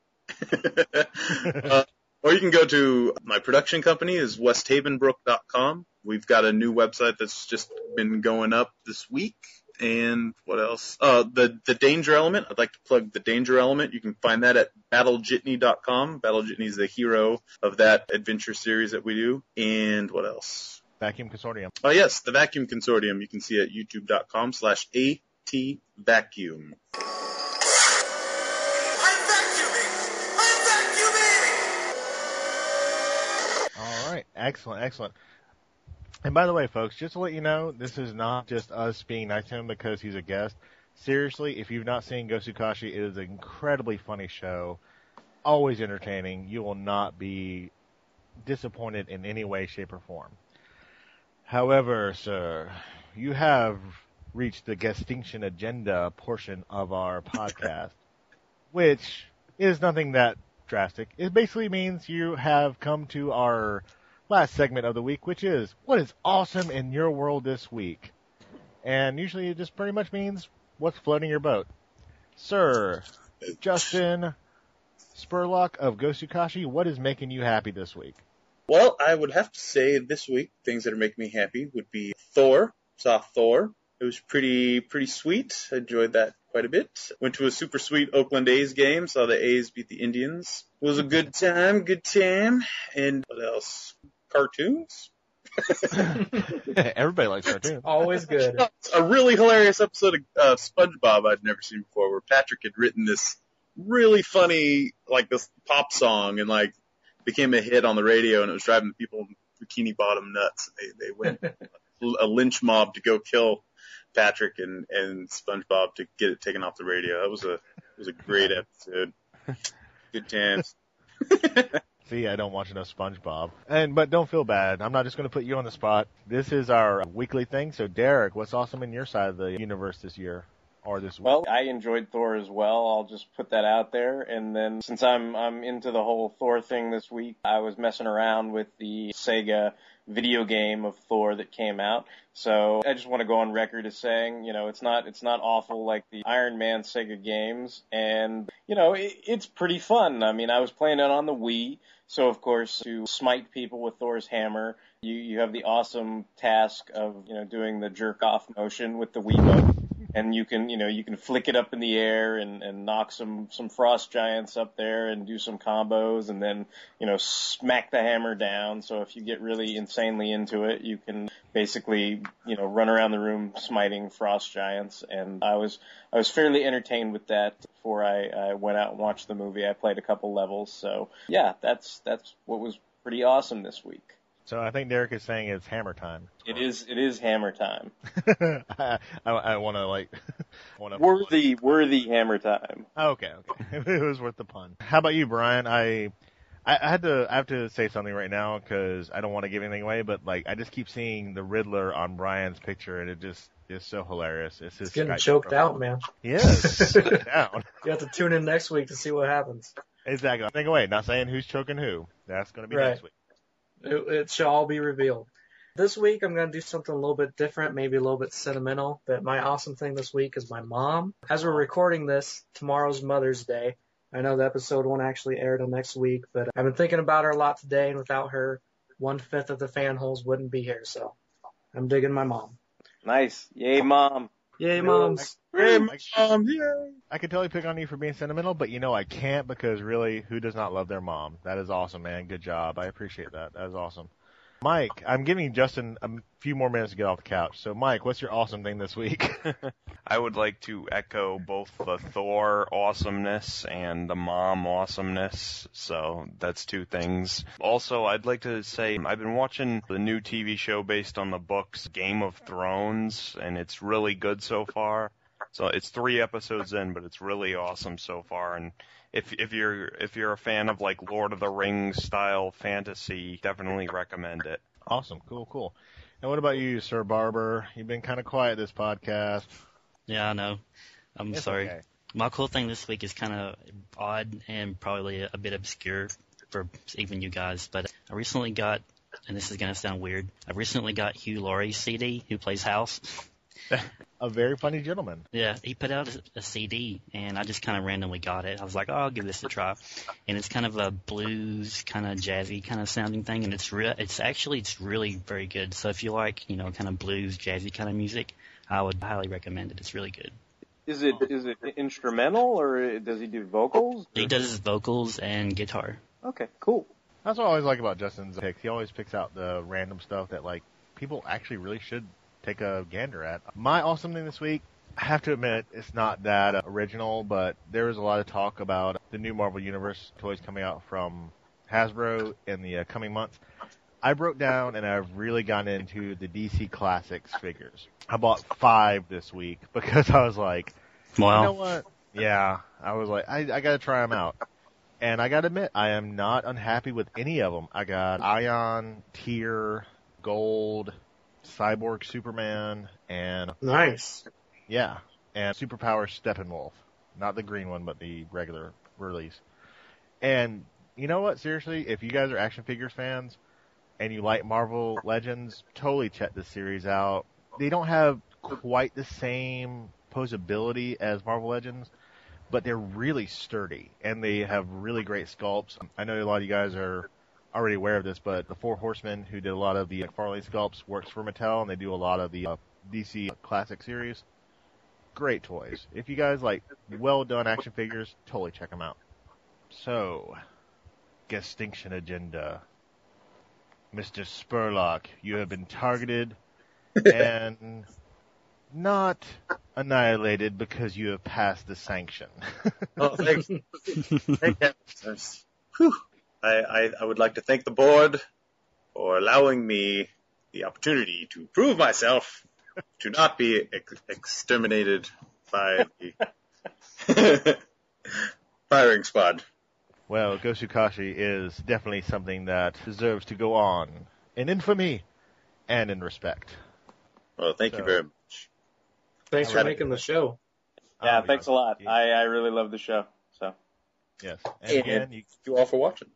Uh, Or you can go to my production company is westhavenbrook.com. We've got a new website that's just been going up this week. And what else? Uh, the, the Danger Element. I'd like to plug the Danger Element. You can find that at battlejitney.com. Battlejitney is the hero of that adventure series that we do. And what else? Vacuum Consortium. Oh yes, the Vacuum Consortium. You can see at youtube.com slash atvacuum. I'm right, excellent, excellent. And by the way, folks, just to let you know, this is not just us being nice to him because he's a guest. Seriously, if you've not seen Gosukashi, it is an incredibly funny show, always entertaining. You will not be disappointed in any way, shape, or form. However, sir, you have reached the GuestTinction Agenda portion of our podcast, which is nothing that drastic. It basically means you have come to our last segment of the week, which is what is awesome in your world this week. And usually it just pretty much means what's floating your boat. Sir, Justin Spurlock of Gosukashi, what is making you happy this week? Well, I would have to say this week things that are making me happy would be Thor. Saw Thor. It was pretty pretty sweet. I enjoyed that quite a bit. Went to a super sweet Oakland A's game. Saw the A's beat the Indians. It was a good time. Good time. And what else? Cartoons. Everybody likes cartoons. Always good. a really hilarious episode of uh, SpongeBob I'd never seen before, where Patrick had written this really funny, like this pop song, and like became a hit on the radio, and it was driving the people in bikini bottom nuts. They they went a lynch mob to go kill Patrick and and SpongeBob to get it taken off the radio. That was a it was a great episode. Good times. See, I don't watch enough SpongeBob. And but don't feel bad. I'm not just going to put you on the spot. This is our weekly thing. So, Derek, what's awesome in your side of the universe this year or this week? Well, I enjoyed Thor as well. I'll just put that out there. And then since I'm I'm into the whole Thor thing this week, I was messing around with the Sega video game of Thor that came out. So I just want to go on record as saying, you know, it's not it's not awful like the Iron Man Sega games, and you know, it, it's pretty fun. I mean, I was playing it on the Wii, so of course to smite people with Thor's hammer, you you have the awesome task of you know doing the jerk off motion with the Wii. Wiimote and you can you know you can flick it up in the air and and knock some some frost giants up there and do some combos and then you know smack the hammer down. So if you get really insanely into it you can basically you know run around the room smiting frost giants. And I was I was fairly entertained with that before I, I went out and watched the movie. I played a couple levels. So yeah that's that's what was pretty awesome this week So I think Derek is saying it's hammer time. it is it is hammer time I, I, I want to like want to worthy worthy hammer time Okay, okay. it was worth the pun. How about you, Brian? I, I I had to, I have to say something right now because I don't want to give anything away, but like I just keep seeing the Riddler on Brian's picture, and it just is so hilarious. It's just It's getting choked out, man. He is Sit down. You have to tune in next week to see what happens. Exactly. Think away. Not saying who's choking who. That's going to be Right. next week. It, it shall all be revealed. This week I'm going to do something a little bit different, maybe a little bit sentimental. But my awesome thing this week is my mom. As we're recording this, tomorrow's Mother's Day. I know the episode won't actually air till next week, but I've been thinking about her a lot today, and without her, one fifth of the fan holes wouldn't be here. So I'm digging my mom. nice yay mom Yay, moms! Hey, mom, um, yay. I could totally pick on you for being sentimental, but you know I can't because really, who does not love their mom? That is awesome, man. Good job. I appreciate that. That is awesome. Mike, I'm giving Justin a few more minutes to get off the couch. So, Mike, what's your awesome thing this week? I would like to echo both the Thor awesomeness and the mom awesomeness. So that's two things. Also, I'd like to say I've been watching the new TV show based on the books Game of Thrones, and it's really good so far. So it's three episodes in, but it's really awesome so far. And if if you're if you're a fan of like Lord of the Rings style fantasy, definitely recommend it. awesome. Cool, cool. And what about you, Sir Barber? You've been kind of quiet this podcast. Yeah, I know. I'm It's sorry. okay. My cool thing this week is kind of odd and probably a, a bit obscure for even you guys, but I recently got, and this is going to sound weird, I recently got Hugh Laurie's CD, who plays House. a very funny gentleman. Yeah, he put out a, a CD, and I just kind of randomly got it. I was like, oh, I'll give this a try, and it's kind of a blues, kind of jazzy, kind of sounding thing, and it's real. It's actually it's really very good. So if you like, you know, kind of blues, jazzy kind of music, I would highly recommend it. It's really good. Is it is it instrumental or does he do vocals? He does his vocals and guitar. Okay, cool. That's what I always like about Justin's picks. He always picks out the random stuff that like people actually really should take a gander at. My awesome thing this week, I have to admit, it's not that original, but there was a lot of talk about the new Marvel Universe toys coming out from Hasbro in the uh, coming months. I broke down and I've really gotten into the DC Classics figures. I bought five this week because I was like, Wow. you know what? Yeah, I was like, I, I gotta try them out. And I gotta admit, I am not unhappy with any of them. I got Ion, Tier, Gold, Cyborg Superman, and Nice. yeah, and Superpower Steppenwolf. Not the green one, but the regular release. And you know what? Seriously, if you guys are action figures fans and you like Marvel Legends, totally check this series out. They don't have quite the same posability as Marvel Legends, but they're really sturdy and they have really great sculpts. I know a lot of you guys are already aware of this, but the Four Horsemen, who did a lot of the McFarlane sculpts, works for Mattel, and they do a lot of the uh, DC Classic series. Great toys. If you guys like well done action figures, totally check them out. So, GuestTinction Agenda. Mr. Spurlock, you have been targeted and not annihilated because you have passed the sanction. Oh, thank, thank heavens. Whew. I, I, I would like to thank the board for allowing me the opportunity to prove myself to not be ex- exterminated by the firing squad. Well, Gosukashi is definitely something that deserves to go on in infamy and in respect. Well, thank you very much. Thanks for Alright. making the show. Yeah, thanks a lot. yeah. I I really love the show. So Yes. And And again, you, thank you all for watching.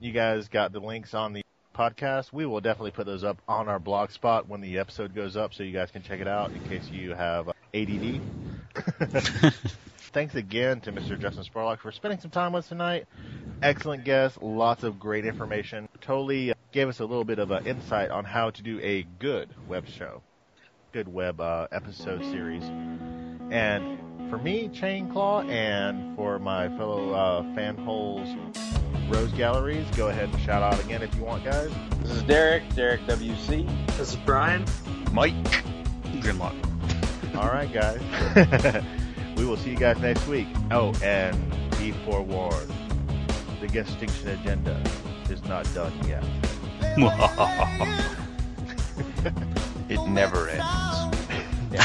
You guys got the links on the podcast. We will definitely put those up on our blog spot when the episode goes up so you guys can check it out in case you have ADD. Thanks again to Mr. Justin Spurlock for spending some time with us tonight. Excellent guest, lots of great information. Totally uh, gave us a little bit of an insight on how to do a good web show, good web uh, episode series. And for me, Chain Claw, and for my fellow uh, fan holes, Rose Galleries, go ahead and shout out again if you want, guys. this is Derek, Derek WC. This is Brian. Mike. Grimlock. All right, guys. we will see you guys next week. Oh, and be forewarned: the GuestTinction agenda is not done yet. it never ends. Yeah.